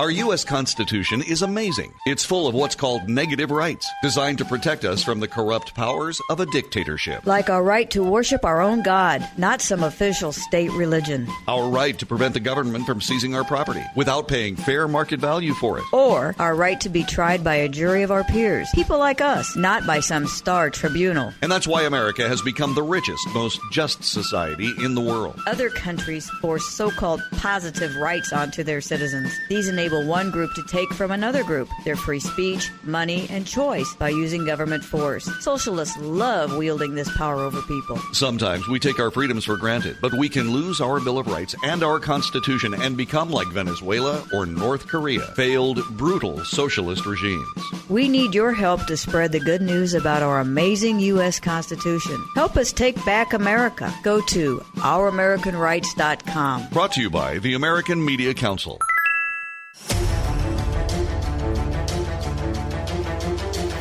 Our U.S. Constitution is amazing. It's full of what's called negative rights, designed to protect us from the corrupt powers of a dictatorship. Like our right to worship our own God, not some official state religion. Our right to prevent the government from seizing our property without paying fair market value for it. Or our right to be tried by a jury of our peers, people like us, not by some star tribunal. And that's why America has become the richest, most just society in the world. Other countries force so called positive rights onto their citizens. These enable one group to take from another group their free speech, money, and choice by using government force. Socialists love wielding this power over people. Sometimes we take our freedoms for granted, but we can lose our Bill of Rights and our Constitution and become like Venezuela or North Korea, failed, brutal socialist regimes. We need your help to spread the good news about our amazing U.S. Constitution. Help us take back America. Go to ouramericanrights.com. Brought to you by the American Media Council.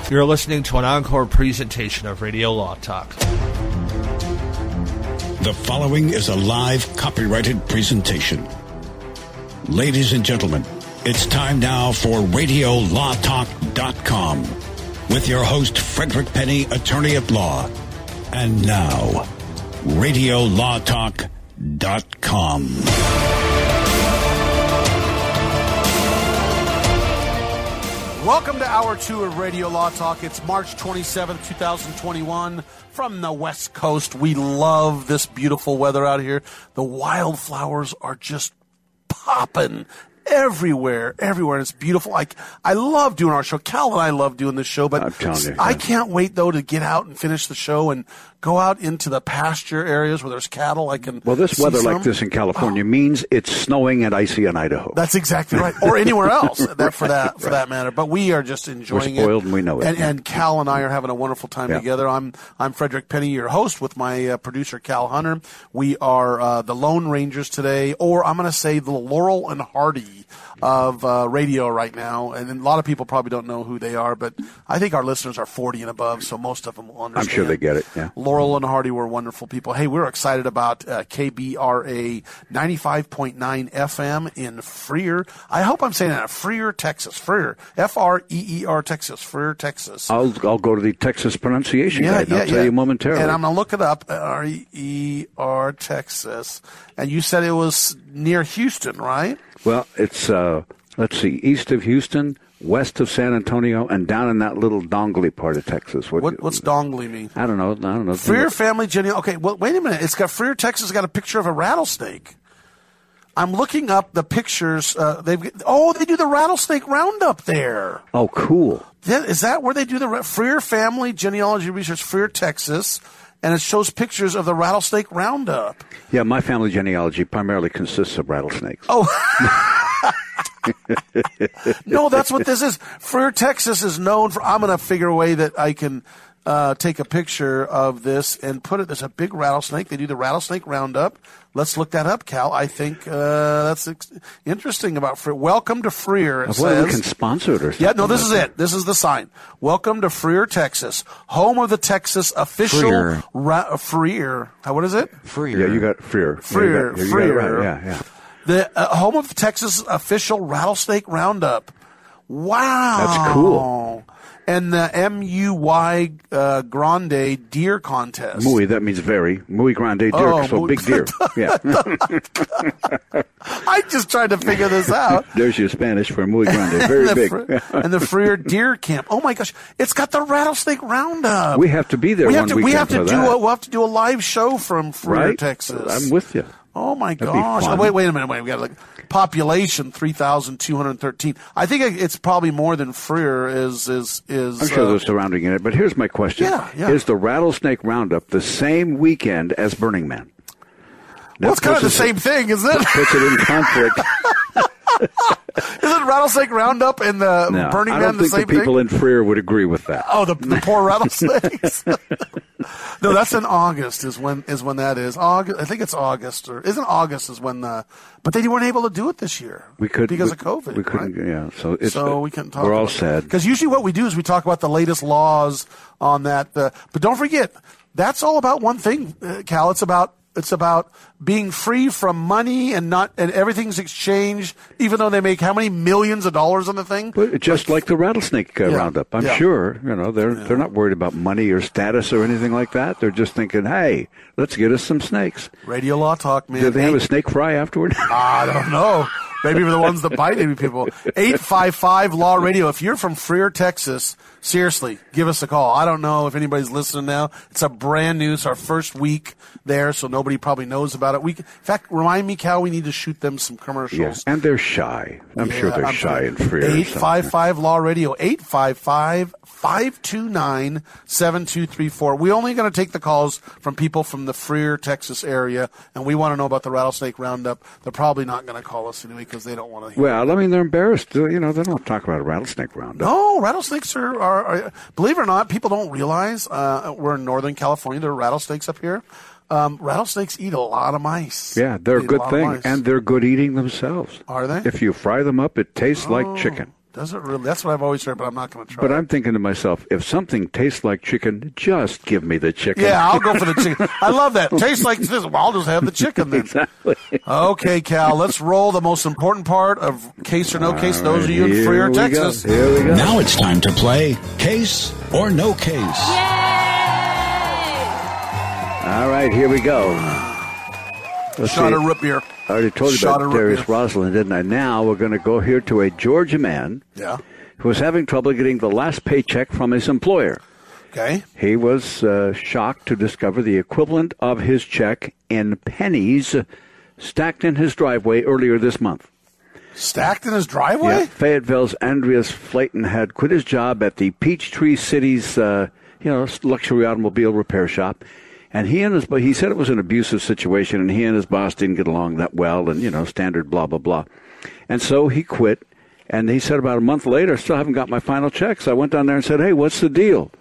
You're listening to an encore presentation of Radio Law Talk. The following is a live copyrighted presentation. Ladies and gentlemen, it's time now for RadioLawTalk.com with your host, Frederick Penny, attorney at law. And now, RadioLawTalk.com. Welcome to Hour 2 of Radio Law Talk. It's March 27th, 2021 from the West Coast. We love this beautiful weather out here. The wildflowers are just popping everywhere, everywhere. And it's beautiful. Like I love doing our show. Cal and I love doing this show, but you, I can't wait though to get out and finish the show and go out into the pasture areas where there's cattle. I can Well, this weather some. like this in California means it's snowing and icy in Idaho. That's exactly right, or anywhere else that for that for that matter. But we are just enjoying it. spoiled and we know it, And, and Cal and I are having a wonderful time Yeah. together. I'm I'm Frederick Penny, your host, with my uh, producer Cal Hunter. We are uh, the Lone Rangers today, or I'm going to say the Laurel and Hardy of uh, radio right now. And a lot of people probably don't know who they are, but I think our listeners are 40 and above, so most of them will understand. I'm sure they get it. Yeah. Laurel and Hardy were wonderful people. Hey, we're excited about uh, KBRA 95.9 FM in Freer. I hope I'm saying that. Freer, Texas. Freer. F R E E R, Texas. Freer, Texas. I'll I'll go to the Texas pronunciation guide. and I'll tell you momentarily. And I'm going to look it up. R E E R, Texas. And you said it was near Houston, right? Well, it's uh, let's see, east of Houston, west of San Antonio, and down in that little dongly part of Texas. What, what's Dongley mean? I don't know. I don't know. Freer Family genealogy. Okay, well, wait a minute. It's got Freer, Texas. Got a picture of a rattlesnake. I'm looking up the pictures. Uh, they've oh, they do the rattlesnake roundup there. Oh, cool. Is that where they do the Freer Family Genealogy Research, Freer, Texas, and it shows pictures of the rattlesnake roundup. Yeah, my family genealogy primarily consists of rattlesnakes. Oh. no, that's what this is. Freer, Texas is known for. I'm going to figure a way that I can uh, take a picture of this and put it. There's a big rattlesnake. They do the rattlesnake roundup. Let's look that up, Cal. I think uh, that's ex- interesting about Freer. Welcome to Freer. It well, we says. can sponsor it or something. Yeah, no, this is like it. This is the sign. Welcome to Freer, Texas, home of the Texas official Freer. Ra- Freer. What is it? Freer. Yeah, you got Freer. Freer, Yeah, got, you got it Freer. right. Yeah, yeah. The uh, home of the Texas official rattlesnake roundup. Wow, That's cool. And the MUY uh, Grande Deer Contest. Muy, that means very. Muy grande deer, Oh, so muy- big deer. Yeah. I just tried to figure this out. There's your Spanish for muy grande, very and, the big. And the Freer Deer Camp. Oh my gosh, it's got the rattlesnake roundup. We have to be there we have to, we have to do that. a, we'll have to do a live show from Freer, right? Texas. I'm with you. Oh my That'd gosh! Oh, wait, wait a minute. Wait, we got to look. Population three thousand two hundred thirteen. I think it's probably more than Freer is is is. I'm sure uh, they're surrounding it, but here's my question: Yeah, yeah. Is the Rattlesnake Roundup the same weekend as Burning Man? well, it's kind of the puts it- same thing, isn't it? Puts it in conflict. Isn't Rattlesnake Roundup and the No, Burning I Man don't the think same the people thing? in Freer would agree with that. Oh, the, the poor rattlesnakes. no, that's in August. Is when is when that is. August. I think it's August or isn't August is when the. But they weren't able to do it this year. We could because we, of COVID. We couldn't. right? Yeah. So it's so we can talk. We're all sad. because usually what we do is we talk about the latest laws on that. Uh, but don't forget, that's all about one thing, uh, Cal. It's about It's about being free from money and not and everything's exchanged, even though they make how many millions of dollars on the thing. But just like the rattlesnake uh, Yeah. roundup, I'm Yeah. sure you know they're they're not worried about money or status or anything like that. They're just thinking, hey, let's get us some snakes. Radio Law Talk, man. Do they have a snake fry afterward? I don't know. Maybe for the ones that bite maybe people. 855 Law Radio. If you're from Freer, Texas, seriously, give us a call. I don't know if anybody's listening now. It's a brand new, it's our first week there, so nobody probably knows about it. We, in fact, remind me, Cal, we need to shoot them some commercials. yeah, and they're shy. I'm sure they're I'm shy and free. 855 Law Radio, 855 529 7234. We're only going to take the calls from people from the Freer, Texas area, and we want to know about the rattlesnake roundup. They're probably not going to call us anyway because they don't want to hear. Well, I mean, they're embarrassed. You know, they don't talk about a rattlesnake roundup. No, rattlesnakes are, are, are, believe it or not, people don't realize uh, we're in Northern California. There are rattlesnakes up here. Um, rattlesnakes eat a lot of mice. Yeah, they're They a good of thing, and they're good eating themselves. Are they? If you fry them up, it tastes Oh. like chicken. Does it really? That's what I've always heard, but I'm not going to try. But. I'm thinking to myself, if something tastes like chicken, just give me the chicken. Yeah, I'll go for the chicken. I love that. Tastes like this. Well, I'll just have the chicken then. exactly. Okay, Cal, let's roll the most important part of case or no case. Those of you in Freer, Texas. Go. Here we go. Now it's time to play Case or No Case. All right, here we go. Let's Shot see. of root beer. I already told you Shot about Darius. Roslin, didn't I? Now we're going to go here to a Georgia man Yeah. who was having trouble getting the last paycheck from his employer. Okay. He was uh, shocked to discover the equivalent of his check in pennies stacked in his driveway earlier this month. Stacked in his driveway. Yeah, Fayetteville's Andreas Flaten had quit his job at the Peachtree City's, uh, you know, luxury automobile repair shop, and he and his but he said it was an abusive situation, and he and his boss didn't get along that well, and you know, standard blah blah blah, and so he quit. And he said about a month later, still haven't got my final check. So I went down there and said, "Hey, what's the deal?"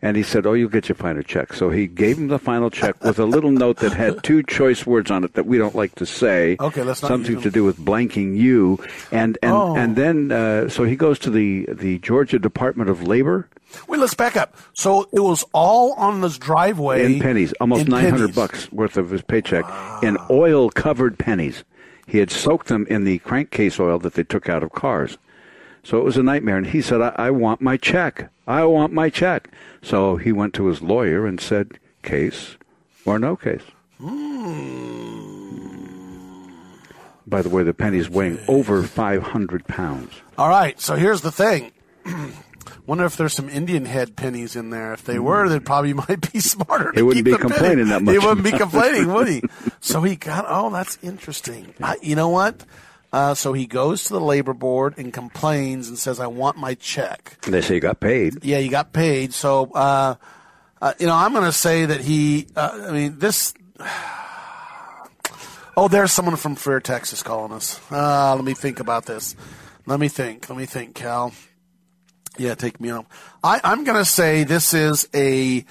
And he said, "Oh, you'll get your final check." So he gave him the final check with a little note that had two choice words on it that we don't like to say. Okay, let's not something to do with blanking you. And and Oh. and then uh, so he goes to the the Georgia Department of Labor Wait, let's back up. So it was all on this driveway in pennies, almost in nine hundred pennies. bucks worth of his paycheck in oil covered pennies. He had soaked them in the crankcase oil that they took out of cars. So it was a nightmare. And he said, I, I want my check. I want my check. So he went to his lawyer and said, case or no case. Hmm. By the way, the penny's weighing over 500 pounds. All right. So here's the thing. Wonder if there's some Indian head pennies in there. If they were, they probably might be smarter. to He wouldn't be the penny. complaining that much. He wouldn't be complaining, would he? So he got. Oh, that's interesting. I, you know what? Uh, so he goes to the labor board and complains and says, "I want my check." They say he got paid. Yeah, you got paid. So, uh, uh, you know, I'm going to say that he. Uh, I mean, this. Oh, there's someone from Fair, Texas, calling us. Uh, let me think about this. Let me think. Let me think, Cal. Yeah, take me out. I, I'm going to say this is a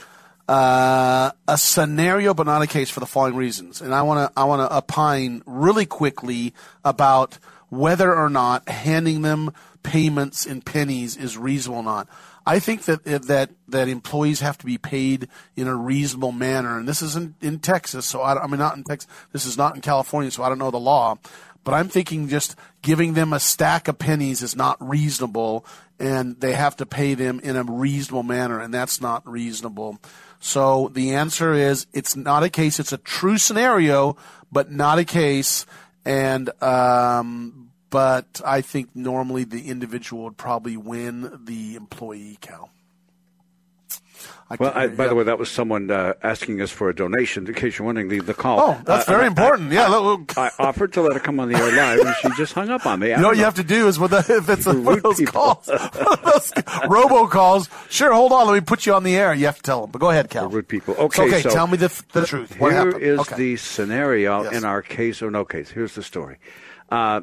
uh, a scenario, but not a case for the following reasons. And I want to I want to opine really quickly about whether or not handing them payments in pennies is reasonable or not. I think that that that employees have to be paid in a reasonable manner, and this is in, in Texas. So I, I mean, not in Texas. This is not in California, so I don't know the law. But I'm thinking just giving them a stack of pennies is not reasonable, and they have to pay them in a reasonable manner, and that's not reasonable. So the answer is it's not a case. It's a true scenario, but not a case. And um, but I think normally the individual would probably win the employee, Cal. I Well, I, by the way, that was someone uh, asking us for a donation. In case you're wondering, the, the call. Oh, that's Uh, very I- important. yeah, I offered to let her come on the air live, and she just hung up on me. You know what you have to do is with the, if it's a, one of those people. calls, those robocalls. Sure, hold on, let me put you on the air. You have to tell them. But go ahead, Cal. rude people. Okay, okay. so tell me the, the truth. What Here happened? is okay. the scenario Yes. in our case or no case. Here's the story. Uh,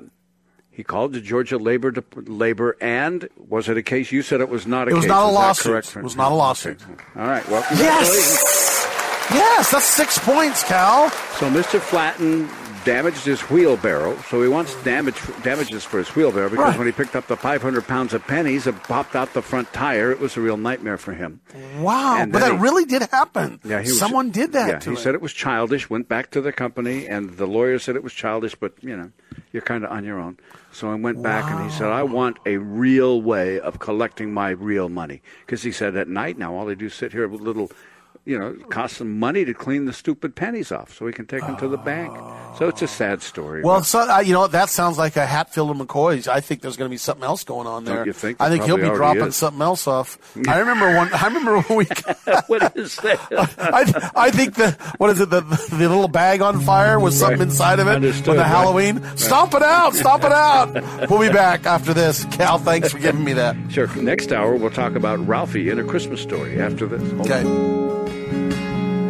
he called the Georgia Labor Dep- Labor, and was it a case? You said it was not a case? It was case. not a Is lawsuit. It was not a lawsuit. Okay. All right. Well. Yes, yes, that's six points, Cal. So Mr. Flaten damaged his wheelbarrow, so he wants damage damages for his wheelbarrow because Right. when he picked up the 500 pounds of pennies and popped out the front tire, it was a real nightmare for him. Wow, but that he- really did happen. Yeah, he was, someone did that. Yeah, to he said it was childish. Went back to the company, and the lawyer said it was childish, but you know, you're kind of on your own. So I went back, and he said, "I want a real way of collecting my real money," because he said at night now all they do is sit here with little. You know, it costs them money to clean the stupid pennies off, so we can take them to the bank. So it's a sad story. Well, so, uh, you know that sounds like a Hatfield and McCoy's. I think there's going to be something else going on Don't there. you think? I think he'll be dropping is. something else off. I remember one. I remember when we. what is that? I, I think the what is it the the little bag on fire with something Right. inside of it Understood, with the right. Halloween. Stomp it out! Stomp it out! We'll be back after this. Cal, thanks for giving me that. Sure. Next hour, we'll talk about Ralphie in a Christmas story. After this, Hold on.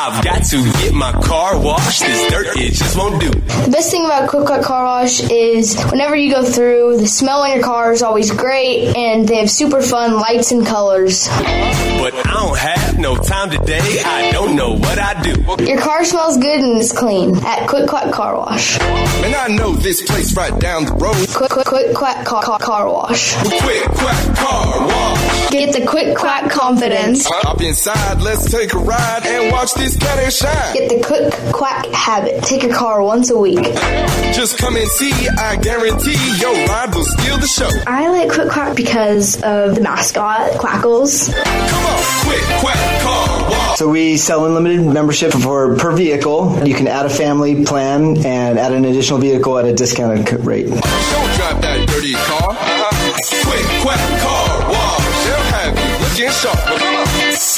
I've got to get my car washed. This dirt, it just won't do. The best thing about Quick Quick Car Wash is whenever you go through, the smell on your car is always great, and they have super fun lights and colors. But I don't have no time today. I don't know what I do. Your car smells good and is clean at Quick Quack Car Wash. Man, I know this place right down the road. Quick Quick Quick Quack Car, car, car Wash. Quick, quack, car wash. Get the Quick Quack confidence. Hop inside, let's take a ride and watch this cat and shine. Get the Quick Quack habit. Take your car once a week. Just come and see, I guarantee your ride will steal the show. I like Quick Quack because of the mascot, Quackles. Come on, quick, quack, car wash. So we sell unlimited membership for per vehicle. You can add a family plan and add an additional vehicle at a discounted rate. Don't drive that dirty car. Uh-huh. Quick, quack, car wash. They'll have you looking sharp.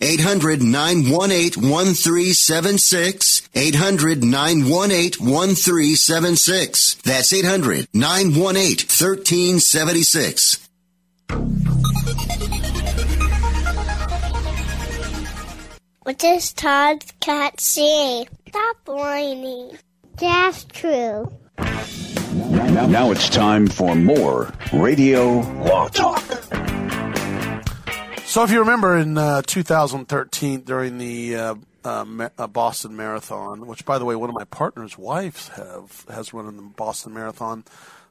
800 918 1376. 800 918 1376. That's 800 918 1376. What does Todd's cat say? Stop whining. That's true. Now, now it's time for more Radio Law Talk. So, if you remember in uh, 2013 during the uh, uh, Ma- uh, Boston Marathon, which, by the way, one of my partner's wives have has run in the Boston Marathon.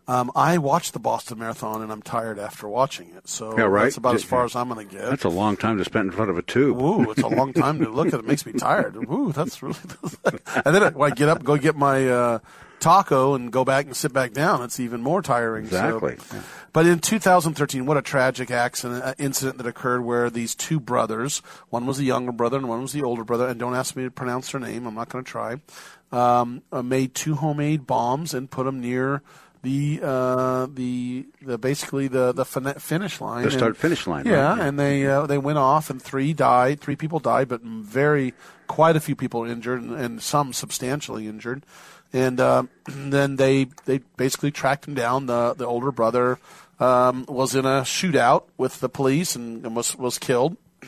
Um, I watched the Boston Marathon and I'm tired after watching it. So Yeah, right. that's about as far as I'm going to get. That's a long time to spend in front of a tube. Ooh, it's a long time to look at. It makes me tired. Ooh, that's really. and then when I get up, go get my uh, taco, and go back and sit back down. It's even more tiring. So- Exactly. But in 2013, what a tragic accident uh, incident that occurred where these two brothers, one was the younger brother and one was the older brother, and don't ask me to pronounce their name. I'm not going to try. Um, uh, made two homemade bombs and put them near the uh, the the basically the the finish line. The And- start finish line, right, Yeah, yeah. and they uh, they went off, and three died. Three people died, but very quite a few people injured, and, and some substantially injured. And uh, then they they basically tracked him down. The the older brother um, was in a shootout with the police and, and was was killed.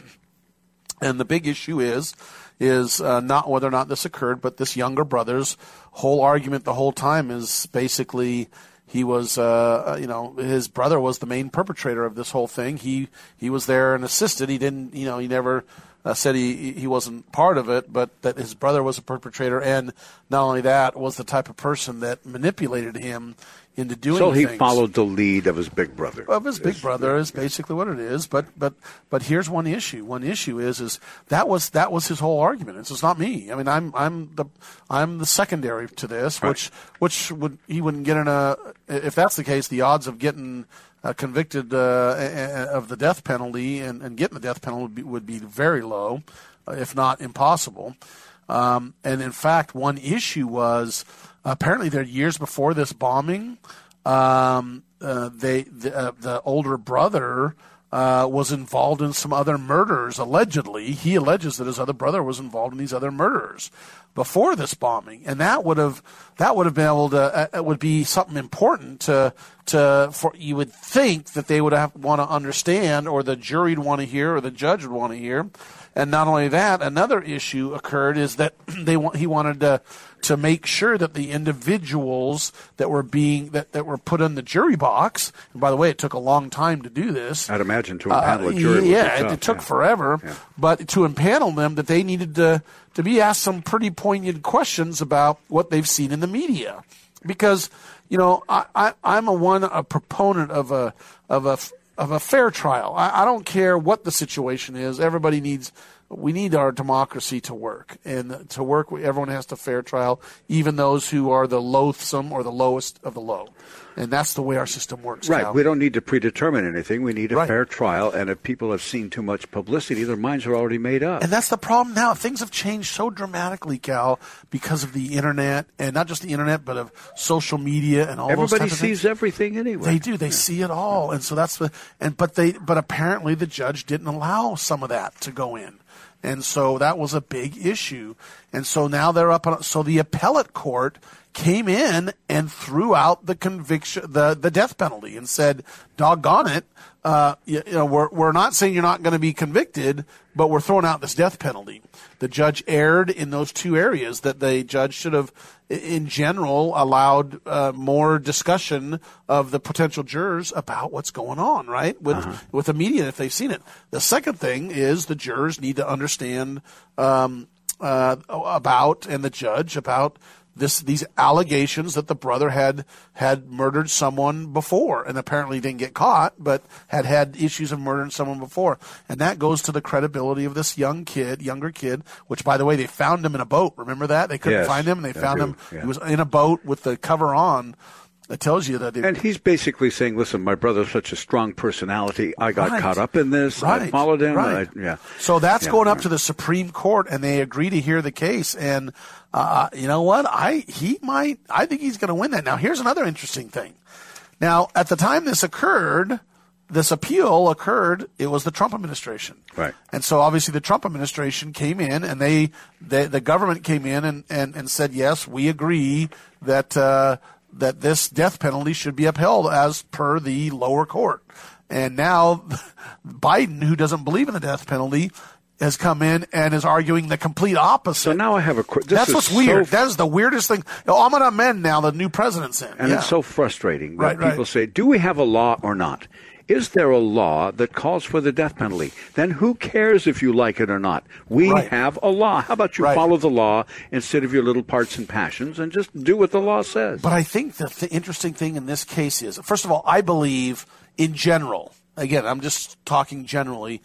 And the big issue is is uh, not whether or not this occurred, but this younger brother's whole argument the whole time is basically he was uh, you know his brother was the main perpetrator of this whole thing. He he was there and assisted. He didn't you know he never uh, said he he wasn't part of it, but that his brother was a perpetrator, and not only that was the type of person that manipulated him into doing. so he things followed the lead of his big brother. of his big brother is basically what it is. But but but here's one issue. One issue is is that was that was his whole argument. It's just not me. I mean, I'm I'm the I'm the secondary to this, which which would he wouldn't get in a if that's the case, the odds of getting uh, convicted uh, of the death penalty and, and getting the death penalty would be, would be very low, if not impossible. Um, and in fact, one issue was apparently there years before this bombing, um, uh, they the, uh, the older brother uh, was involved in some other murders. Allegedly, he alleges that his other brother was involved in these other murders before this bombing, and that would have that would have been able to uh, uh, would be something important to to for you would think that they would have want to understand, or the jury would want to hear, or the judge would want to hear. And not only that, another issue occurred is that they want he wanted to to make sure that the individuals that were being that, that were put in the jury box. And by the way, it took a long time to do this. I'd imagine to impanel a jury. Uh, yeah, it, tough, it took yeah. forever. But to impanel them, that they needed to to be asked some pretty poignant questions about what they've seen in the media, because you know I, I I'm a one a proponent of a of a of a fair trial. I, I don't care what the situation is. Everybody needs. We need our democracy to work, and to work, everyone has to fair trial, even those who are the loathsome or the lowest of the low, and that's the way our system works. Right. We don't need to predetermine anything. We need a Right. fair trial. And if people have seen too much publicity, their minds are already made up. And that's the problem now. Things have changed so dramatically, Cal, because of the internet, and not just the internet, but of social media and all those Everybody sees everything anyway. They do. They see it all, and so that's the and but they but apparently the judge didn't allow some of that to go in, and so that was a big issue, and so now they're up on. So the appellate court came in and threw out the conviction, the the death penalty, and said, "Doggone it." Uh, you, you know, we're, we're not saying you're not going to be convicted, but we're throwing out this death penalty. The judge erred in those two areas that the judge should have, in general, allowed uh, more discussion of the potential jurors about what's going on, right? With, with the media if they've seen it. The second thing is the jurors need to understand um, uh, about, and the judge about this these allegations that the brother had had murdered someone before and apparently didn't get caught but had had issues of murdering someone before. And that goes to the credibility of this young kid younger kid which by the way they found him in a boat. Remember that? They couldn't Yes, find him and they found him. yeah. he was in a boat with the cover on It tells you that. It, and he's basically saying, "Listen, my brother's such a strong personality. I got Right. caught up in this. I followed him. Right. I, yeah. So that's Yeah. going up to the Supreme Court, and they agree to hear the case. And uh, you know what? I he might. I think he's going to win that. Now, here's another interesting thing. Now, at the time this occurred, this appeal occurred. It was the Trump administration, Right. and so obviously the Trump administration came in, and they, they the government came in and, and, and said, yes, we agree that uh, that this death penalty should be upheld as per the lower court. And now Biden, who doesn't believe in the death penalty, has come in and is arguing the complete opposite. So now I have a. This That's what's weird. so- that is the weirdest thing. You know, I'm going to amend now. The new president's in. And yeah. it's so frustrating that Right, right. people say, "Do we have a law or not?" Is there a law that calls for the death penalty? Then who cares if you like it or not? We Right. have a law. How about you Right. follow the law instead of your little parts and passions and just do what the law says? But I think the th- interesting thing in this case is, first of all, I believe in general. Again, I'm just talking generally.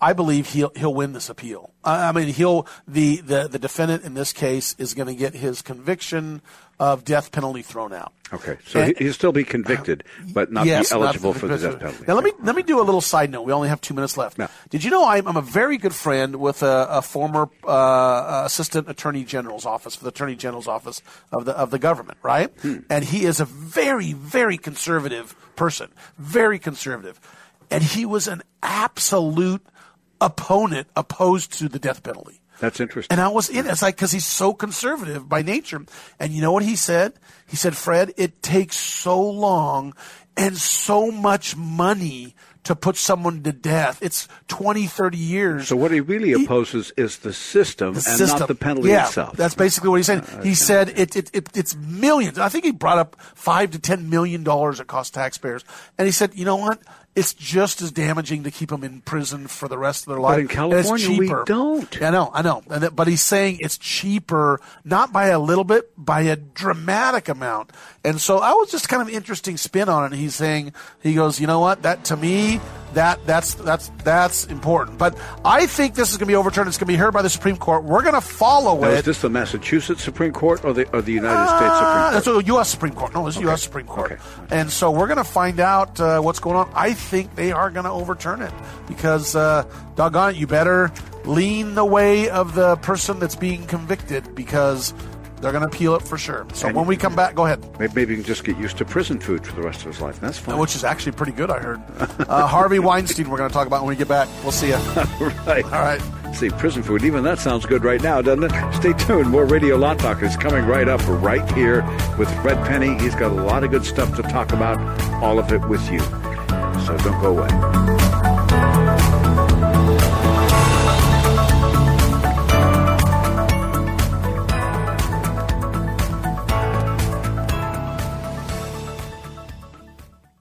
I- believe he'll he'll win this appeal. I I mean, he'll the the, the defendant in this case is going to get his conviction of death penalty thrown out. Okay, so And- he, he'll still be convicted, but not Yes, be not eligible for the death penalty. Now let me let me do a little side note. We only have two minutes left. Did you know I'm, I'm a very good friend with a, a former uh, assistant attorney general's office for the attorney general's office of the of the government, right? And he is a very very conservative person, very conservative, and he was an absolute opponent opposed to the death penalty. That's interesting. And I was in it. It's like, because he's so conservative by nature. And you know what he said? He said, Fred, it takes so long and so much money to put someone to death. It's 20, 30 years. So what he really opposes is the system The and system. not the penalty yeah, itself. That's basically what uh, he said. he said it, it, it, it's millions. I think he brought up five to ten million dollars it costs taxpayers. And he said, you know what? It's just as damaging to keep them in prison for the rest of their life. But in And it's California, we cheaper. don't. I know, I know. And that, but he's saying it's cheaper, not by a little bit, by a dramatic amount. And so I was just kind of interesting spin on it. He's saying, he goes, you know what? That to me, that that's that's that's important. But I think this is going to be overturned. It's going to be heard by the Supreme Court. We're going to follow Now, it. is this the Massachusetts Supreme Court or the or the United States Supreme Uh, Court? That's the U.S. Supreme Court. No, it's the U.S. Supreme Court. And so we're going to find out uh, what's going on. I think they are going to overturn it because, uh, doggone it, you better lean the way of the person that's being convicted because they're going to peel it for sure. So And- when we come back, go ahead. Maybe, maybe he can just get used to prison food for the rest of his life. That's fine. Which is actually pretty good, I heard. Uh, Harvey Weinstein, we're going to talk about when we get back. We'll see you. right. All right. See, prison food, even that sounds good right now, doesn't it? Stay tuned. More Radio Law Talk is coming right up right here with Fred Penny. He's got a lot of good stuff to talk about, all of it with you. So don't go away.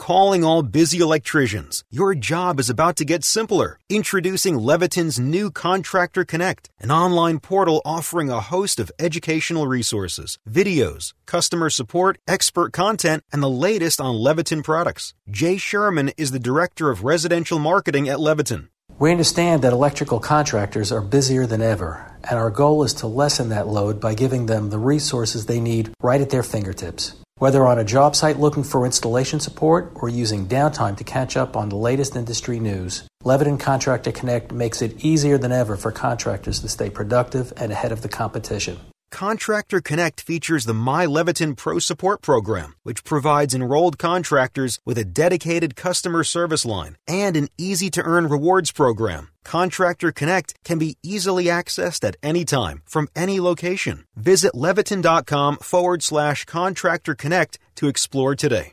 Calling all busy electricians. Your job is about to get simpler. Introducing Leviton's new Contractor Connect, an online portal offering a host of educational resources, videos, customer support, expert content, and the latest on Leviton products. Jay Sherman is the Director of Residential Marketing at Leviton. We understand that electrical contractors are busier than ever, and our goal is to lessen that load by giving them the resources they need right at their fingertips. Whether on a job site looking for installation support or using downtime to catch up on the latest industry news, Leviton Contractor Connect makes it easier than ever for contractors to stay productive and ahead of the competition. Contractor Connect features the My Leviton Pro Support Program, which provides enrolled contractors with a dedicated customer service line and an easy to earn rewards program. Contractor Connect can be easily accessed at any time from any location. Visit leviton.com forward slash contractor connect to explore today.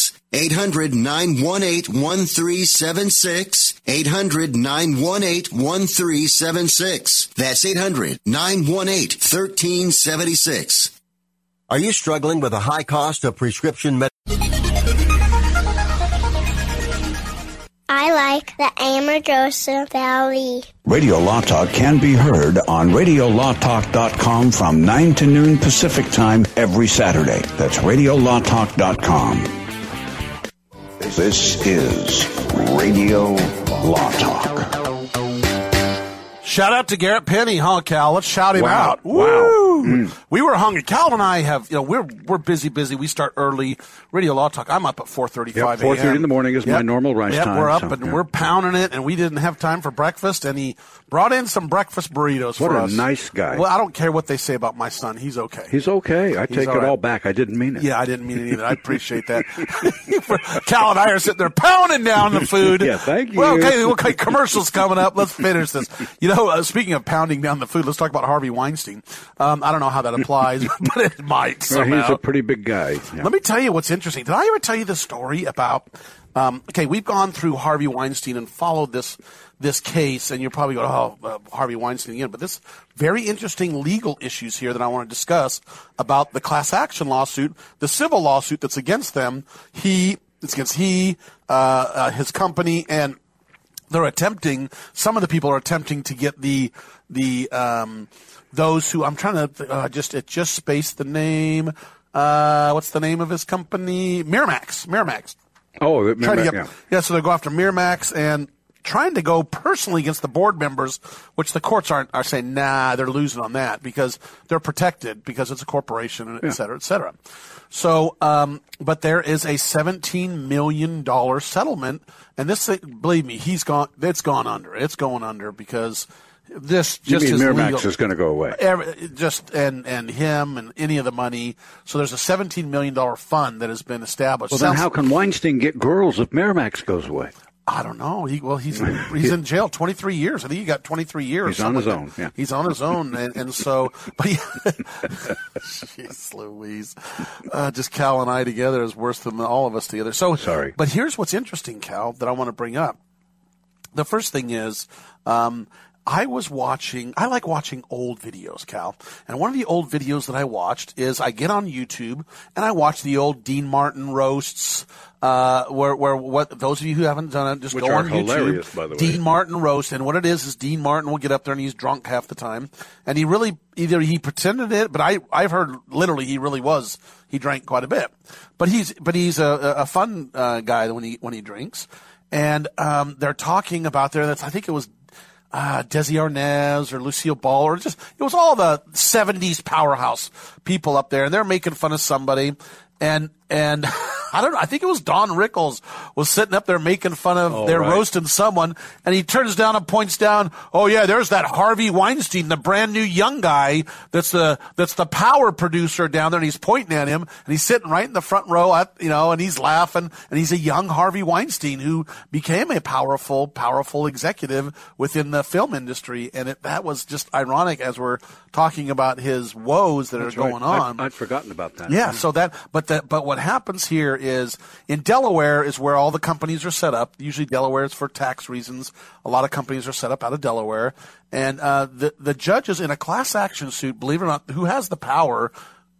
800 918 1376. 800 918 1376. That's 800 918 1376. Are you struggling with a high cost of prescription medicine? I like the Amargosa Valley. Radio Law Talk can be heard on RadioLawTalk.com from 9 to noon Pacific Time every Saturday. That's RadioLawTalk.com. This is Radio Law Talk. Shout out to Garrett Penny, huh, Cal? Let's shout him Wow. out. Wow. Mm. We were hungry. Cal and I have, you know, we're we're busy, busy. We start early. Radio Law Talk. I'm up at 4:35 Yep, 4:30 in the morning is my normal rise yep, time, We're up so, and yeah. we're pounding it, and we didn't have time for breakfast, and he brought in some breakfast burritos What for a us. nice guy. Well, I don't care what they say about my son. He's okay. He's okay. I He's take all it right. all back. I didn't mean it. Yeah, I didn't mean it either. I appreciate that. Cal and I are sitting there pounding down the food. Yeah, thank you. Well, okay, okay, commercials coming up. Let's finish this. You know, uh, speaking of pounding down the food, let's talk about Harvey Weinstein. Um, I don't know how that applies, but it might Well, somehow. he's a pretty big guy. Yeah. Let me tell you what's interesting. Did I ever tell you the story about? Um, okay, we've gone through Harvey Weinstein and followed this this case, and you're probably going, "Oh, uh, Harvey Weinstein again." But this very interesting legal issues here that I want to discuss about the class action lawsuit, the civil lawsuit that's against them. He it's against he, uh, uh, his company, and they're attempting. Some of the people are attempting to get the the um, those who I'm trying to uh, just it just spaced the name. Uh, what's the name of his company? Miramax. Miramax. Oh, the- Trying to yeah. get, yeah. So they go after Miramax and trying to go personally against the board members, which the courts aren't are saying nah, they're losing on that because they're protected because it's a corporation, and et cetera, et cetera. So, um, but there is a seventeen million dollar settlement, and this, thing, believe me, he's gone. It's gone under. It's going under because this You just mean Miramax legal- is going to go away? Every, just and and him and any of the money. So there's a seventeen million dollar fund that has been established. Well, then how can Weinstein get girls if Miramax goes away? I don't know. He well, he's he's in jail 23 years. I think he got 23 years. He's on his like own, yeah. He's on his own, and, and so, but yeah, jeez, Louise, uh, just Cal and I together is worse than all of us together. So Sorry. But here's what's interesting, Cal, that I want to bring up. The first thing is, um, I was watching, I like watching old videos, Cal. And one of the old videos that I watched is I get on YouTube and I watch the old Dean Martin roasts, uh, where, where what, those of you who haven't done it, just Which go are on YouTube. by the way. Dean Martin roast. And what it is, is Dean Martin will get up there and he's drunk half the time. And he really, either he pretended it, but I, I've heard literally he really was, he drank quite a bit. But he's, but he's a, a fun, uh, guy when he, when he drinks. And, um, they're talking about there, that's, I think it was, uh, Desi Arnaz or Lucille Ball or just, it was all the 70s powerhouse people up there and they're making fun of somebody. And, and I don't know, I think it was Don Rickles was sitting up there making fun of, Oh, they're right. roasting someone and he turns down and points down, oh yeah, there's that Harvey Weinstein, the brand new young guy that's the, that's the power producer down there and he's pointing at him and he's sitting right in the front row at, you know, and he's laughing and he's a young Harvey Weinstein who became a powerful, powerful executive within the film industry. And it, that was just ironic as we're talking about his woes that That's are right. going on. I'd, I'd forgotten about that. Yeah, so that, but that, but what happens here is in Delaware is where all the companies are set up. Usually Delaware is for tax reasons. A lot of companies are set up out of Delaware. And, uh, the, the judges in a class action suit, believe it or not, who has the power,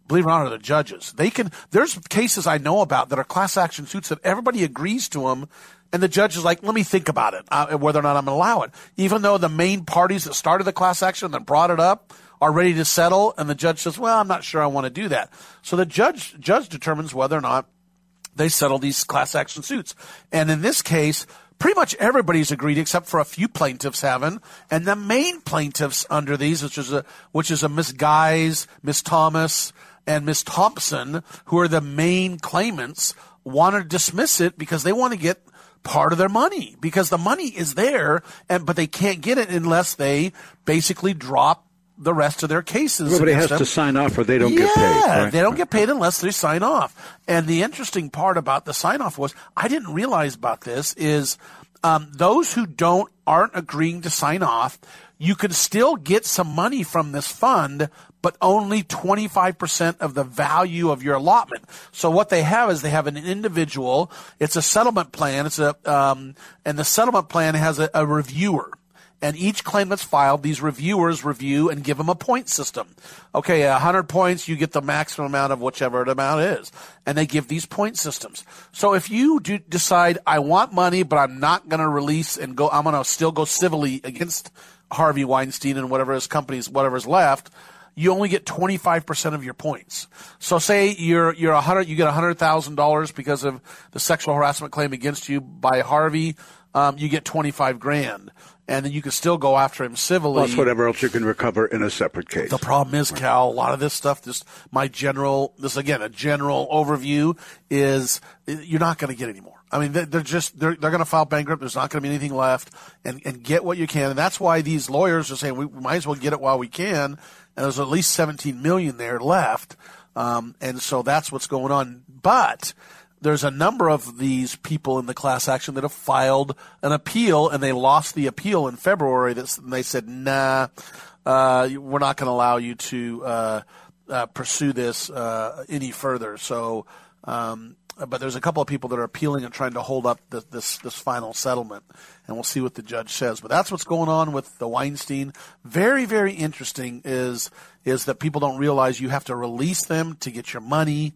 believe it or not, are the judges. They can, there's cases I know about that are class action suits that everybody agrees to them. And the judge is like, let me think about it, uh, whether or not I'm going to allow it. Even though the main parties that started the class action that brought it up are ready to settle, and the judge says, well, I'm not sure I want to do that. So the judge, judge determines whether or not they settle these class action suits. And in this case, pretty much everybody's agreed except for a few plaintiffs haven't. And the main plaintiffs under these, which is a, which is a Miss Geiss, Miss Thomas, and Miss Thompson, who are the main claimants, want to dismiss it because they want to get part of their money because the money is there and but they can't get it unless they basically drop the rest of their cases. Everybody has against to sign off or they don't yeah, get paid. right? they don't get paid unless they sign off. And the interesting part about the sign off was I didn't realize about this is um, those who don't aren't agreeing to sign off, you can still get some money from this fund, but only 25% of the value of your allotment. So what they have is they have an individual, it's a settlement plan, it's a, um, and the settlement plan has a, a reviewer. And each claim that's filed, these reviewers review and give them a point system. Okay, a hundred points, you get the maximum amount of whichever the amount is. And they give these point systems. So if you do decide, I want money, but I'm not going to release and go, I'm going to still go civilly against Harvey Weinstein and whatever his companies, whatever's left, you only get 25% of your points. So say you're, you're a hundred, you get a hundred thousand dollars because of the sexual harassment claim against you by Harvey, um, you get 25 grand. And then you can still go after him civilly. Plus whatever else you can recover in a separate case. The problem is, Cal, a lot of this stuff, just my general, this again, a general overview is you're not going to get any more. I mean, they're they're just, they're, they're going to file bankrupt. There's not going to be anything left and, and get what you can. And that's why these lawyers are saying we might as well get it while we can. And there's at least 17 million there left. Um, and so that's what's going on. But, there's a number of these people in the class action that have filed an appeal and they lost the appeal in February. That's, and they said, nah, uh, we're not going to allow you to uh, uh, pursue this uh, any further. So, um, but there's a couple of people that are appealing and trying to hold up the, this this final settlement, and we'll see what the judge says. But that's what's going on with the Weinstein. Very very interesting is is that people don't realize you have to release them to get your money.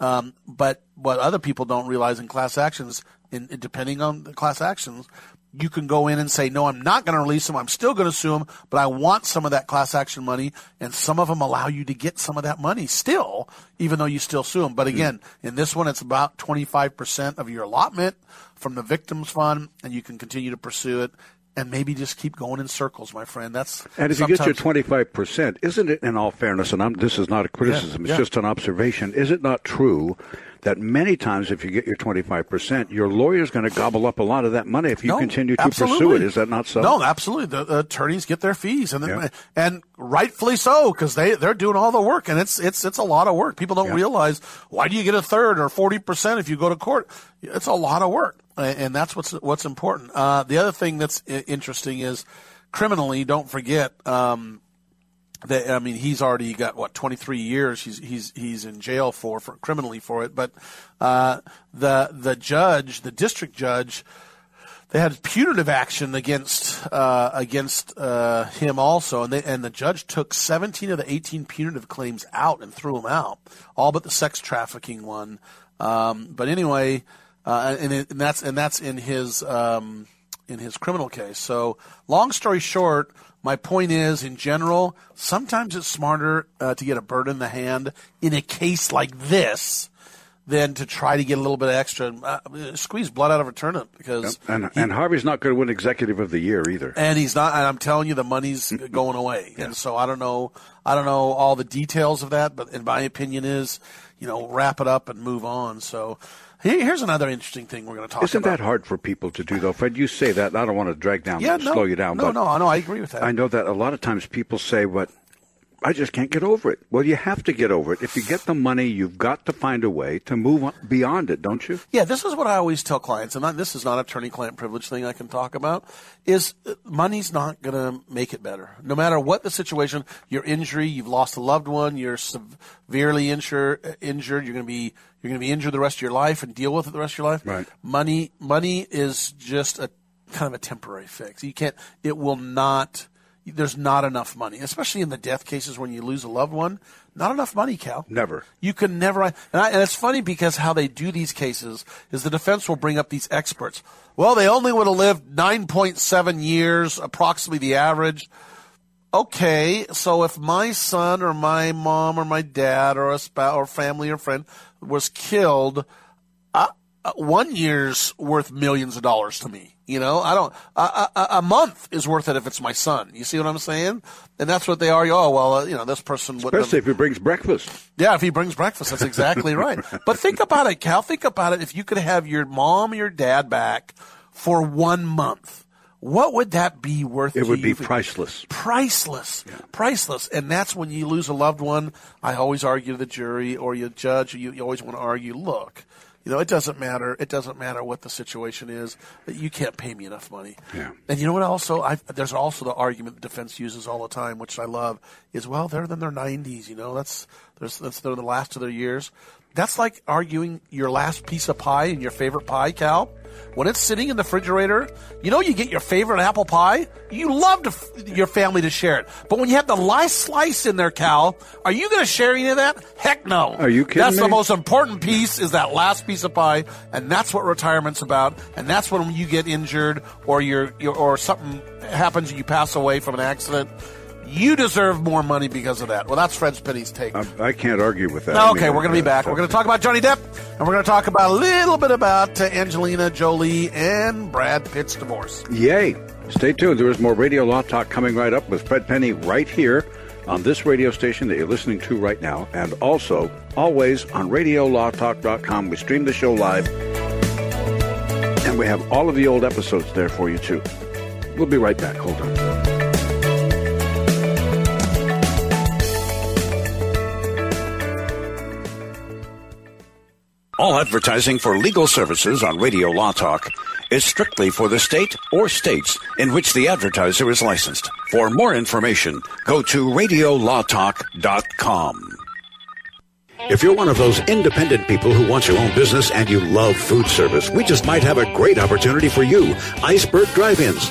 Um, but what other people don't realize in class actions, in, in- depending on the class actions, you can go in and say, no, I'm not going to release them. I'm still going to sue them, but I want some of that class action money. And some of them allow you to get some of that money still, even though you still sue them. But again, in this one, it's about 25% of your allotment from the victims fund and you can continue to pursue it and maybe just keep going in circles, my friend. That's And if you get your twenty five percent, isn't it? In all fairness, and I'm, this is not a criticism; Yeah, it's yeah. just an observation. Is it not true that many times, if you get your twenty five percent, your lawyer's going to gobble up a lot of that money if you No, continue to pursue it? Is that not so? No, absolutely. The, the attorneys get their fees, and then, Yeah. and rightfully so because they they're doing all the work, and it's it's it's a lot of work. People don't realize why do you get a third or forty percent if you go to court? It's a lot of work, and that's what's what's important. Uh, the other thing that's interesting is criminally. Don't forget. Um, that I mean, he's already got what 23 years. He's he's he's in jail for for criminally for it. But uh, the the judge, the district judge, they had punitive action against uh, against uh, him also, and they, and the judge took 17 of the 18 punitive claims out and threw them out, all but the sex trafficking one. Um, but anyway, uh, and, it, and that's and that's in his um, in his criminal case. So, long story short, my point is, in general, sometimes it's smarter uh, to get a bird in the hand in a case like this than to try to get a little bit extra and uh, squeeze blood out of a turnip because And, and Harvey's not going to win Executive of the Year either. and he's not. And I'm telling you, the money's going away. And so I don't know. I don't know all the details of that, but in my opinion, is you know wrap it up and move on. So here's another interesting thing we're going to talk about. Isn't that hard for people to do, though, Fred? You say that. I don't want to drag down, Yeah, no, slow you down. no, but no, no, I agree with that. I know that a lot of times people say, "What? I just can't get over it." Well, you have to get over it. If you get the money, you've got to find a way to move on beyond it, don't you? Yeah, this is what I always tell clients, and this is not attorney-client privilege thing I can talk about. Is uh, money's not going to make it better, no matter what the situation. Your injury, you've lost a loved one, you're severely injured. Injured, you're going to be you're going to be injured the rest of your life and deal with it the rest of your life. Right. Money, money is just a kind of a temporary fix. You can't. It will not. There's not enough money, especially in the death cases when you lose a loved one. Not enough money, Cal. Never. You can never, and, I, and it's funny because how they do these cases is the defense will bring up these experts. Well, they only would have lived 9.7 years, approximately the average. Okay, so if my son or my mom or my dad or a spouse or family or friend was killed, one year's worth millions of dollars to me. You know, I don't. A, a, a month is worth it if it's my son. You see what I'm saying? And that's what they argue. Oh well, uh, you know, this person would. Especially if he brings breakfast. Yeah, if he brings breakfast, that's exactly right. But think about it, Cal. Think about it. If you could have your mom or your dad back for one month, what would that be worth? It would be priceless. priceless, priceless. And that's when you lose a loved one. I always argue to the jury or you judge. You, you always want to argue. Look, you know, it doesn't matter. It doesn't matter what the situation is. You can't pay me enough money. Yeah. And you know what? Also, i there's also the argument the defense uses all the time, which I love, is well, they're in their 90s. You know, that's that's they're the last of their years. That's like arguing your last piece of pie in your favorite pie, Cal. When it's sitting in the refrigerator, you know you get your favorite apple pie. You love to, f- your family to share it, but when you have the last slice in there, Cal, are you going to share any of that? Heck no. Are you kidding That's the most important piece is that last piece of pie, and that's what retirement's about. And that's when you get injured or you're, you're or something happens and you pass away from an accident. You deserve more money because of that. Well, that's Fred Penney's take. I, I can't argue with that. I Okay, mean, we're going to be back. We're going to talk about Johnny Depp, and we're going to talk about a little bit about uh, Angelina Jolie and Brad Pitt's divorce. Yay! Stay tuned. There is more Radio Law Talk coming right up with Fred Penney right here on this radio station that you're listening to right now, and also always on RadioLawTalk.com. We stream the show live, and we have all of the old episodes there for you too. We'll be right back. Hold on. All advertising for legal services on Radio Law Talk is strictly for the state or states in which the advertiser is licensed. For more information, go to radiolawtalk.com. If you're one of those independent people who wants your own business and you love food service, we just might have a great opportunity for you. Iceberg Drive-Ins.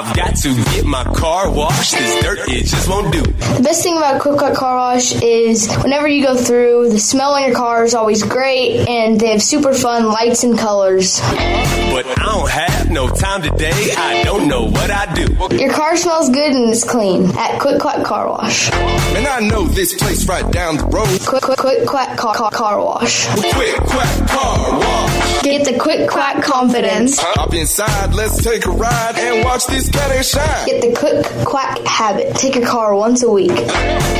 I've got to get my car washed. This dirt, it just won't do. The best thing about Quick Quack Car Wash is whenever you go through, the smell on your car is always great, and they have super fun lights and colors. But I don't have no time today. I don't know what I do. Your car smells good and is clean at Quick Quack Car Wash. And I know this place right down the road. Quick Quick Quick Quack Car, car, car Wash. Quick Quack Car Wash. Get the Quick Quack confidence. Hop inside, let's take a ride and watch this cat and shine. Get the Quick Quack habit. Take your car once a week.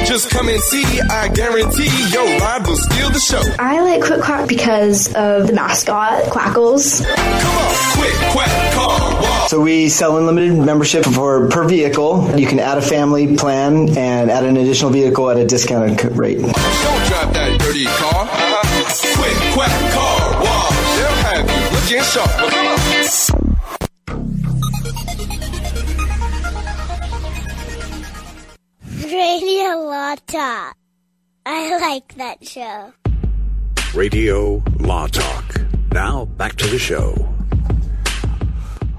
Just come and see, I guarantee your ride will steal the show. I like Quick Quack because of the mascot, Quackles. Come on, Quick Quack Car Wash. So we sell unlimited membership for per vehicle. You can add a family plan and add an additional vehicle at a discounted rate. Don't drive that dirty car. Uh-huh. Quick Quack Car Wash. They'll have you looking sharp. Radio Law Talk. I like that show. Radio Law Talk. Now back to the show.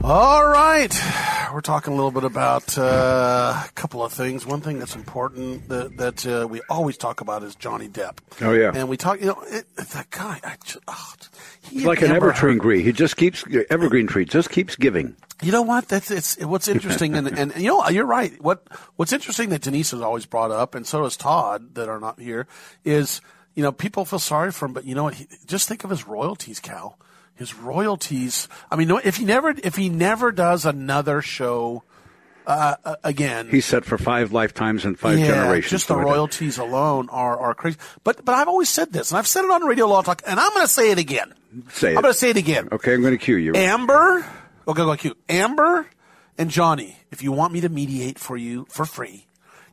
All right. We're talking a little bit about uh, a couple of things. One thing that's important that, that uh, we always talk about is Johnny Depp. Oh, yeah. And we talk, you know, it, that guy, I just, oh, he It's like an evergreen tree. He just keeps evergreen tree just keeps giving. You know what? That's it's what's interesting, and, and you know you're right. What what's interesting that Denise has always brought up, and so does Todd that are not here, is you know people feel sorry for him, but you know what? He, just think of his royalties, Cal. His royalties. I mean, if he never if he never does another show uh, again, He's set for five lifetimes and five yeah, generations. Just the something like that. royalties alone are, are crazy. But but I've always said this, and I've said it on Radio Law Talk, and I'm going to say it again. Say it. I'm going to say it again. Okay, I'm going to cue you. Amber, okay, go cue. Amber and Johnny, if you want me to mediate for you for free,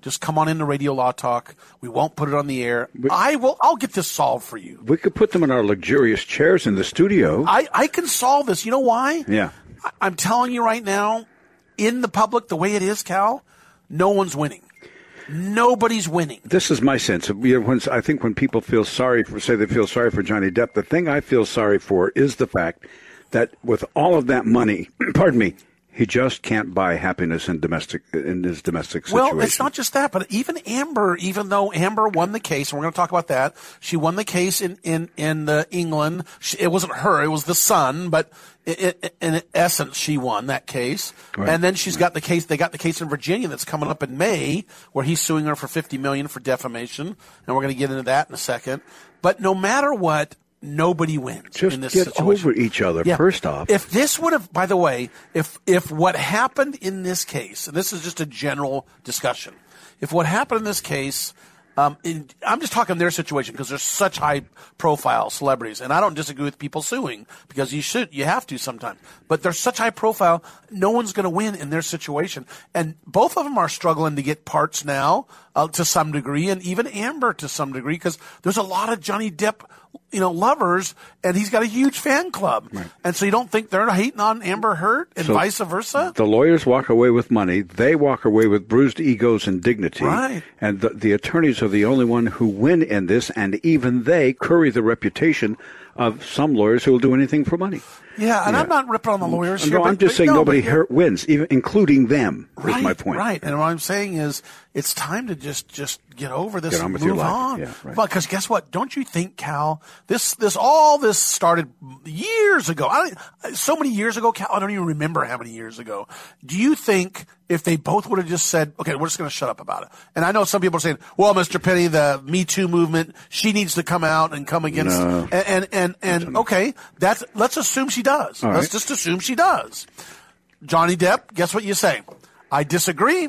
just come on into Radio Law Talk. We won't put it on the air. I will. I'll get this solved for you. We could put them in our luxurious chairs in the studio. I, I can solve this. You know why? yeah. I- I'm telling you right now, in the public, the way it is, Cal, no one's winning. Nobody's winning. This is my sense. You know, when, I think when people feel sorry for, say they feel sorry for Johnny Depp, the thing I feel sorry for is the fact that with all of that money, pardon me, he just can't buy happiness in domestic in his domestic situation. Well, it's not just that, but even Amber, even though Amber won the case, and we're going to talk about that, she won the case in in in uh, England. She, it wasn't her; it was the Sun. But i i in essence, she won that case. Right. And then she's got the case. They got the case in Virginia that's coming up in May, where he's suing her for fifty million for defamation, and we're going to get into that in a second. But no matter what. Nobody wins Just in this get situation. over each other, Yeah. first off. If this would have, by the way, if if what happened in this case, and this is just a general discussion, if what happened in this case, um, in, I'm just talking their situation because they're such high profile celebrities, and I don't disagree with people suing because you should, you have to sometimes, but they're such high profile, no one's going to win in their situation, and both of them are struggling to get parts now uh, to some degree, and even Amber to some degree because there's a lot of Johnny Depp you know, lovers, and he's got a huge fan club. And so you don't think they're hating on Amber Heard and So- vice versa? The lawyers walk away with money. They walk away with bruised egos and dignity. Right. And the, the attorneys are the only one who win in this, and even they curry the reputation of some lawyers who will do anything for money. Yeah, and Yeah. I'm not ripping on the lawyers here. no, but- I'm just but saying no, nobody but- wins, even including them. Right, is my point. Right, and what I'm saying is, it's time to just just get over this Get on and move on. Yeah, right. Because guess what? Don't you think, Cal? This this all this started years ago. I so many years ago, Cal. I don't even remember how many years ago. Do you think if they both would have just said, "Okay, we're just going to shut up about it"? And I know some people are saying, "Well, Mr. Penney, the Me Too movement, she needs to come out and come against." No. And and and, and okay, that's let's assume she does. All let's right. just assume she does. Johnny Depp, guess what you say? I disagree.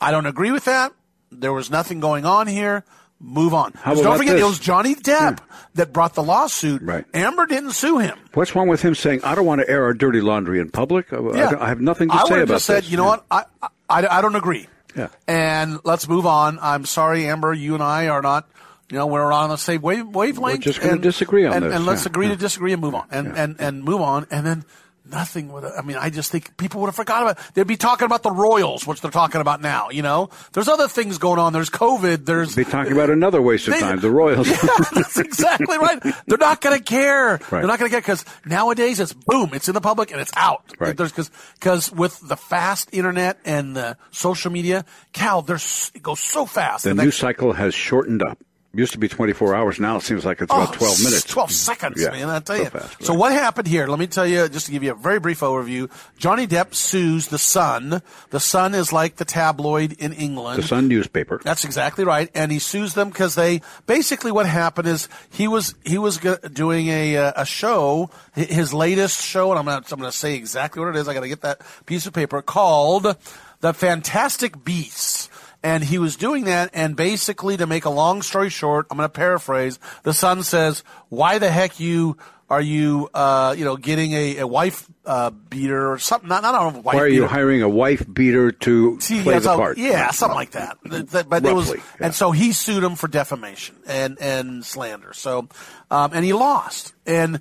I don't agree with that. There was nothing going on here. Move on. Don't forget, this? it was Johnny Depp hmm. that brought the lawsuit. Right. Amber didn't sue him. What's wrong with him saying, I don't want to air our dirty laundry in public? I, I don't- I have nothing to I say about just said, this. you know what? I, I, I don't agree. Yeah. And let's move on. I'm sorry, Amber. You and I are not. You know, we're on the same wave, wavelength. We're just gonna and- disagree on and, this, And let's yeah, agree yeah. to disagree and move on. And, and, and move on. And then nothing would. I mean, I just think people would have forgot about. They'd be talking about the Royals, which they're talking about now. You know, there's other things going on. There's COVID. There's Be talking about another waste of They- time, the Royals. Yeah, that's exactly right. They're not going to care. Right. They're not going to care because nowadays it's boom, it's in the public and it's out. Right. Because because with the fast internet and the social media, Cal, there's it goes so fast. the The news cycle has shortened up. Used to be 24 hours. Now it seems like it's about Oh, 12 minutes. 12 seconds, Yeah, man. I tell so you. fast, So what happened here? Let me tell you, just to give you a very brief overview. Johnny Depp sues the Sun. The Sun is like the tabloid in England. The Sun newspaper. That's exactly right, and he sues them because they basically what happened is he was he was go- doing a uh, a show, his latest show, and I'm gonna I'm gonna say exactly what it is. I got to get that piece of paper called "The Fantastic Beasts." And he was doing that, and basically, to make a long story short, I'm going to paraphrase. The Sun says, "Why the heck you are you, uh, you know, getting a, a wife uh, beater or something? Not, not a wife Why are you hiring a wife beater to See, play yeah, the so- part? Yeah, something like that. Th- th- But it was, Roughly, and so he sued him for defamation and and slander. So, um, and he lost. And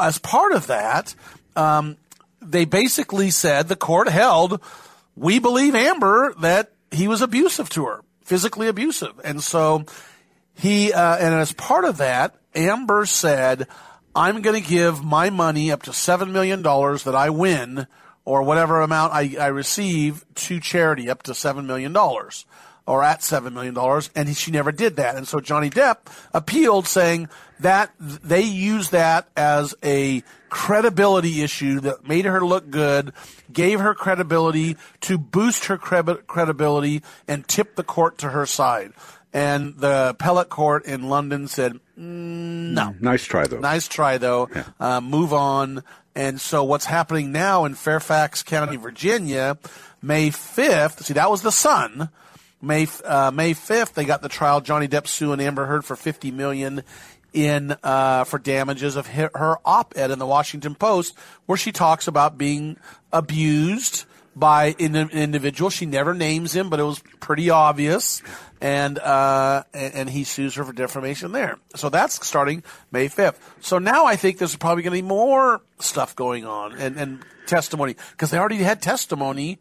as part of that, um, they basically said the court held, we believe Amber that he was abusive to her, physically abusive, and so he uh, and as part of that, Amber said, "I'm going to give my money up to seven million dollars that I win, or whatever amount I, I receive to charity, up to seven million dollars." Or at seven million dollars, and she never did that, and so Johnny Depp appealed, saying that they used that as a credibility issue that made her look good, gave her credibility to boost her credi- credibility, and tip the court to her side. And the appellate court in London said, mm, no. Nice try, though. Nice try, though. Uh, move on. And so what's happening now in Fairfax County, Virginia, May 5th, see, that was the Sun. May, uh, May 5th, they got the trial. Johnny Depp suing Amber Heard for 50 million in, uh, for damages of her, op-ed in the Washington Post, where she talks about being abused by an individual. She never names him, but it was pretty obvious. And, uh, and, he sues her for defamation there. So that's starting May 5th. So now I think there's probably going to be more stuff going on and, and testimony because they already had testimony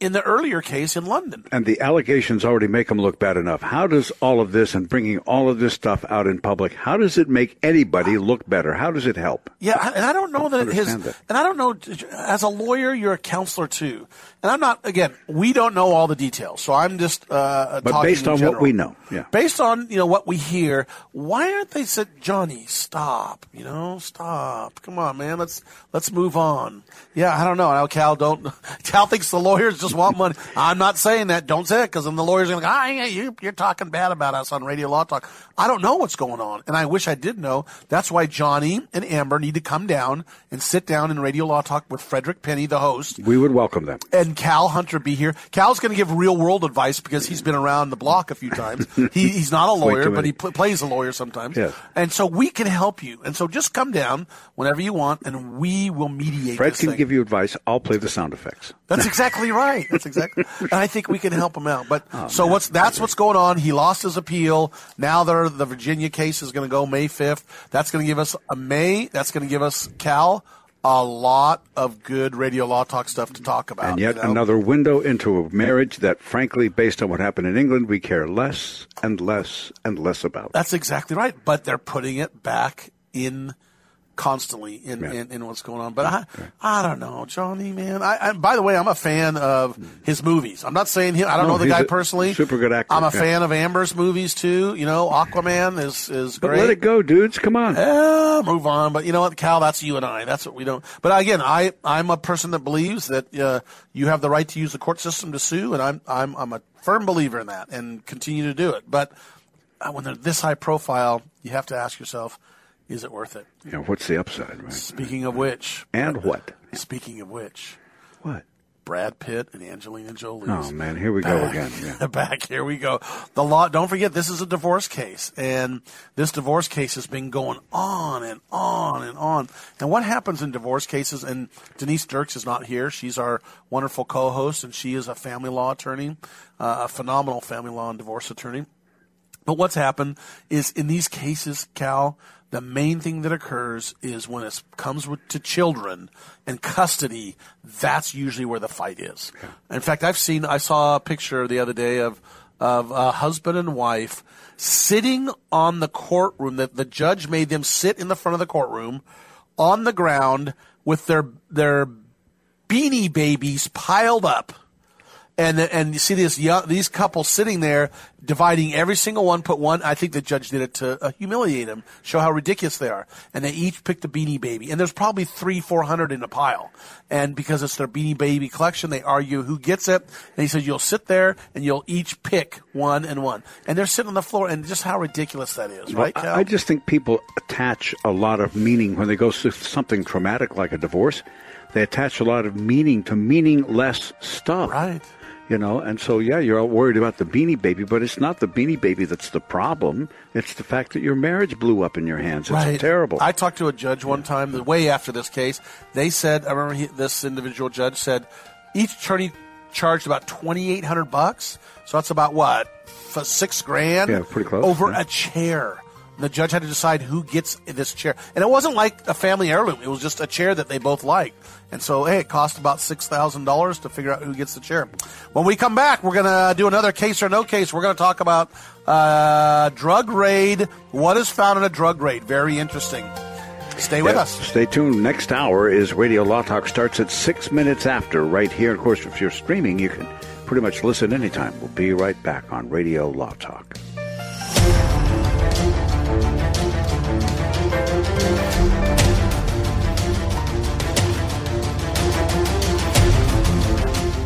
in the earlier case in London. And the allegations already make them look bad enough. How does all of this and bringing all of this stuff out in public, how does it make anybody look better? How does it help? Yeah, I- and I don't know that his, understand that. and I don't know, as a lawyer, you're a counselor too. And I'm not, again, we don't know all the details, so I'm just, uh, But talking based on what we know, yeah. Based on, you know, what we hear, why aren't they said, Johnny, stop, you know, stop. Come on, man, let's, let's move on. Yeah, I don't know. Now, Cal don't, Cal thinks the lawyers just want money. I'm not saying that. Don't say it, because then the lawyers are going to go, ah, yeah, you, you're talking bad about us on Radio Law Talk. I don't know what's going on, and I wish I did know. That's why Johnny and Amber need to come down and sit down in Radio Law Talk with Frederick Penney, the host, We would welcome them. and Cal Hunter be here. Cal's going to give real world advice because he's been around the block a few times. He, he's not a lawyer, but he pl- plays a lawyer sometimes. Yes. And so we can help you. And so just come down whenever you want, and we will mediate Fred can thing. give you advice. I'll play the sound effects. That's exactly right. That's exactly. and I think we can help him out. But Oh, so what's that's what's going on. He lost his appeal. Now they're, the Virginia case is going to go May fifth. That's going to give us a May. That's going to give us Cal a lot of good radio law talk stuff to talk about. And yet you know? another window into a marriage that, frankly, based on what happened in England, we care less and less and less about. That's exactly right. But they're putting it back in constantly in, in, in what's going on. But I, I don't know, Johnny, man. I, I, by the way, I'm a fan of his movies. I'm not saying him. I don't No, know the guy personally. super good actor, I'm a yeah. fan of Amber's movies too. You know, Aquaman is is But great. let it go, dudes. Come on. Yeah, move on. But you know what, Cal? That's you and I. That's what we don't. But again, I I'm a person that believes that uh, you have the right to use the court system to sue, and I'm I'm I'm a firm believer in that, and continue to do it. But uh, when they're this high profile, you have to ask yourself, is it worth it? Yeah, what's the upside, right? Speaking of which, And what? speaking of which, What? Brad Pitt and Angelina Jolie. Oh, man, here we go again. Yeah. Back here we go. The law. Don't forget, this is a divorce case, and this divorce case has been going on and on and on. And what happens in divorce cases? And Denise Dirks is not here. She's our wonderful co-host, and she is a family law attorney, uh, a phenomenal family law and divorce attorney. But what's happened is in these cases, Cal, the main thing that occurs is when it comes with, to children and custody. That's usually where the fight is. In fact, I've seen. I saw a picture the other day of of a husband and wife sitting on the courtroom. That the judge made them sit in the front of the courtroom on the ground with their their beanie babies piled up and and you see this young, these couples sitting there dividing every single one. Put one. I think the judge did it to uh, humiliate them, show how ridiculous they are. And they each picked a Beanie Baby, and there's probably three, four hundred in a pile. And because it's their Beanie Baby collection, they argue who gets it. And he says you'll sit there and you'll each pick one and one. And they're sitting on the floor, and just how ridiculous that is, right? Cal? I I just think people attach a lot of meaning when they go through something traumatic like a divorce. They attach a lot of meaning to meaningless stuff. Right. You know, and so yeah, you're all worried about the beanie baby, but it's not the beanie baby that's the problem. It's the fact that your marriage blew up in your hands. It's Right. terrible. I talked to a judge one time, the way after this case. They said, I remember he, this individual judge said, each attorney charged about twenty eight hundred bucks. So that's about what six grand. Yeah, pretty close, over yeah. a chair. The judge had to decide who gets this chair, and it wasn't like a family heirloom. It was just a chair that they both liked. And so, hey, it cost about six thousand dollars to figure out who gets the chair. When we come back, we're gonna do another case or no case. We're gonna talk about uh, drug raid. What is found in a drug raid? Very interesting. Stay with Yeah, us. Stay tuned. Next hour is Radio Law Talk. Starts at six minutes after, right here. Of course, if you're streaming, you can pretty much listen anytime. We'll be right back on Radio Law Talk.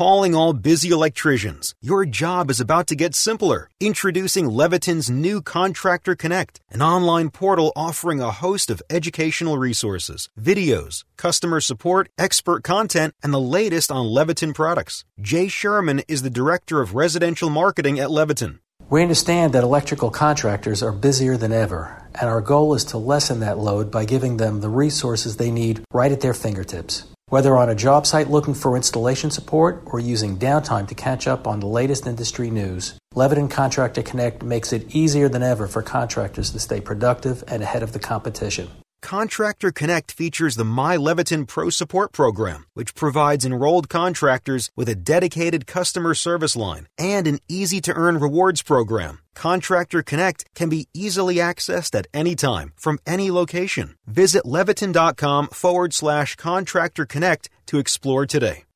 Calling all busy electricians. Your job is about to get simpler. Introducing Leviton's new Contractor Connect, an online portal offering a host of educational resources, videos, customer support, expert content, and the latest on Leviton products. Jay Sherman is the Director of Residential Marketing at Leviton. We understand that electrical contractors are busier than ever, and our goal is to lessen that load by giving them the resources they need right at their fingertips. Whether on a job site looking for installation support or using downtime to catch up on the latest industry news, Leviton Contractor Connect makes it easier than ever for contractors to stay productive and ahead of the competition. Contractor Connect features the My Leviton Pro Support Program, which provides enrolled contractors with a dedicated customer service line and an easy to earn rewards program. Contractor Connect can be easily accessed at any time from any location. Visit leviton.com forward slash contractor connect to explore today.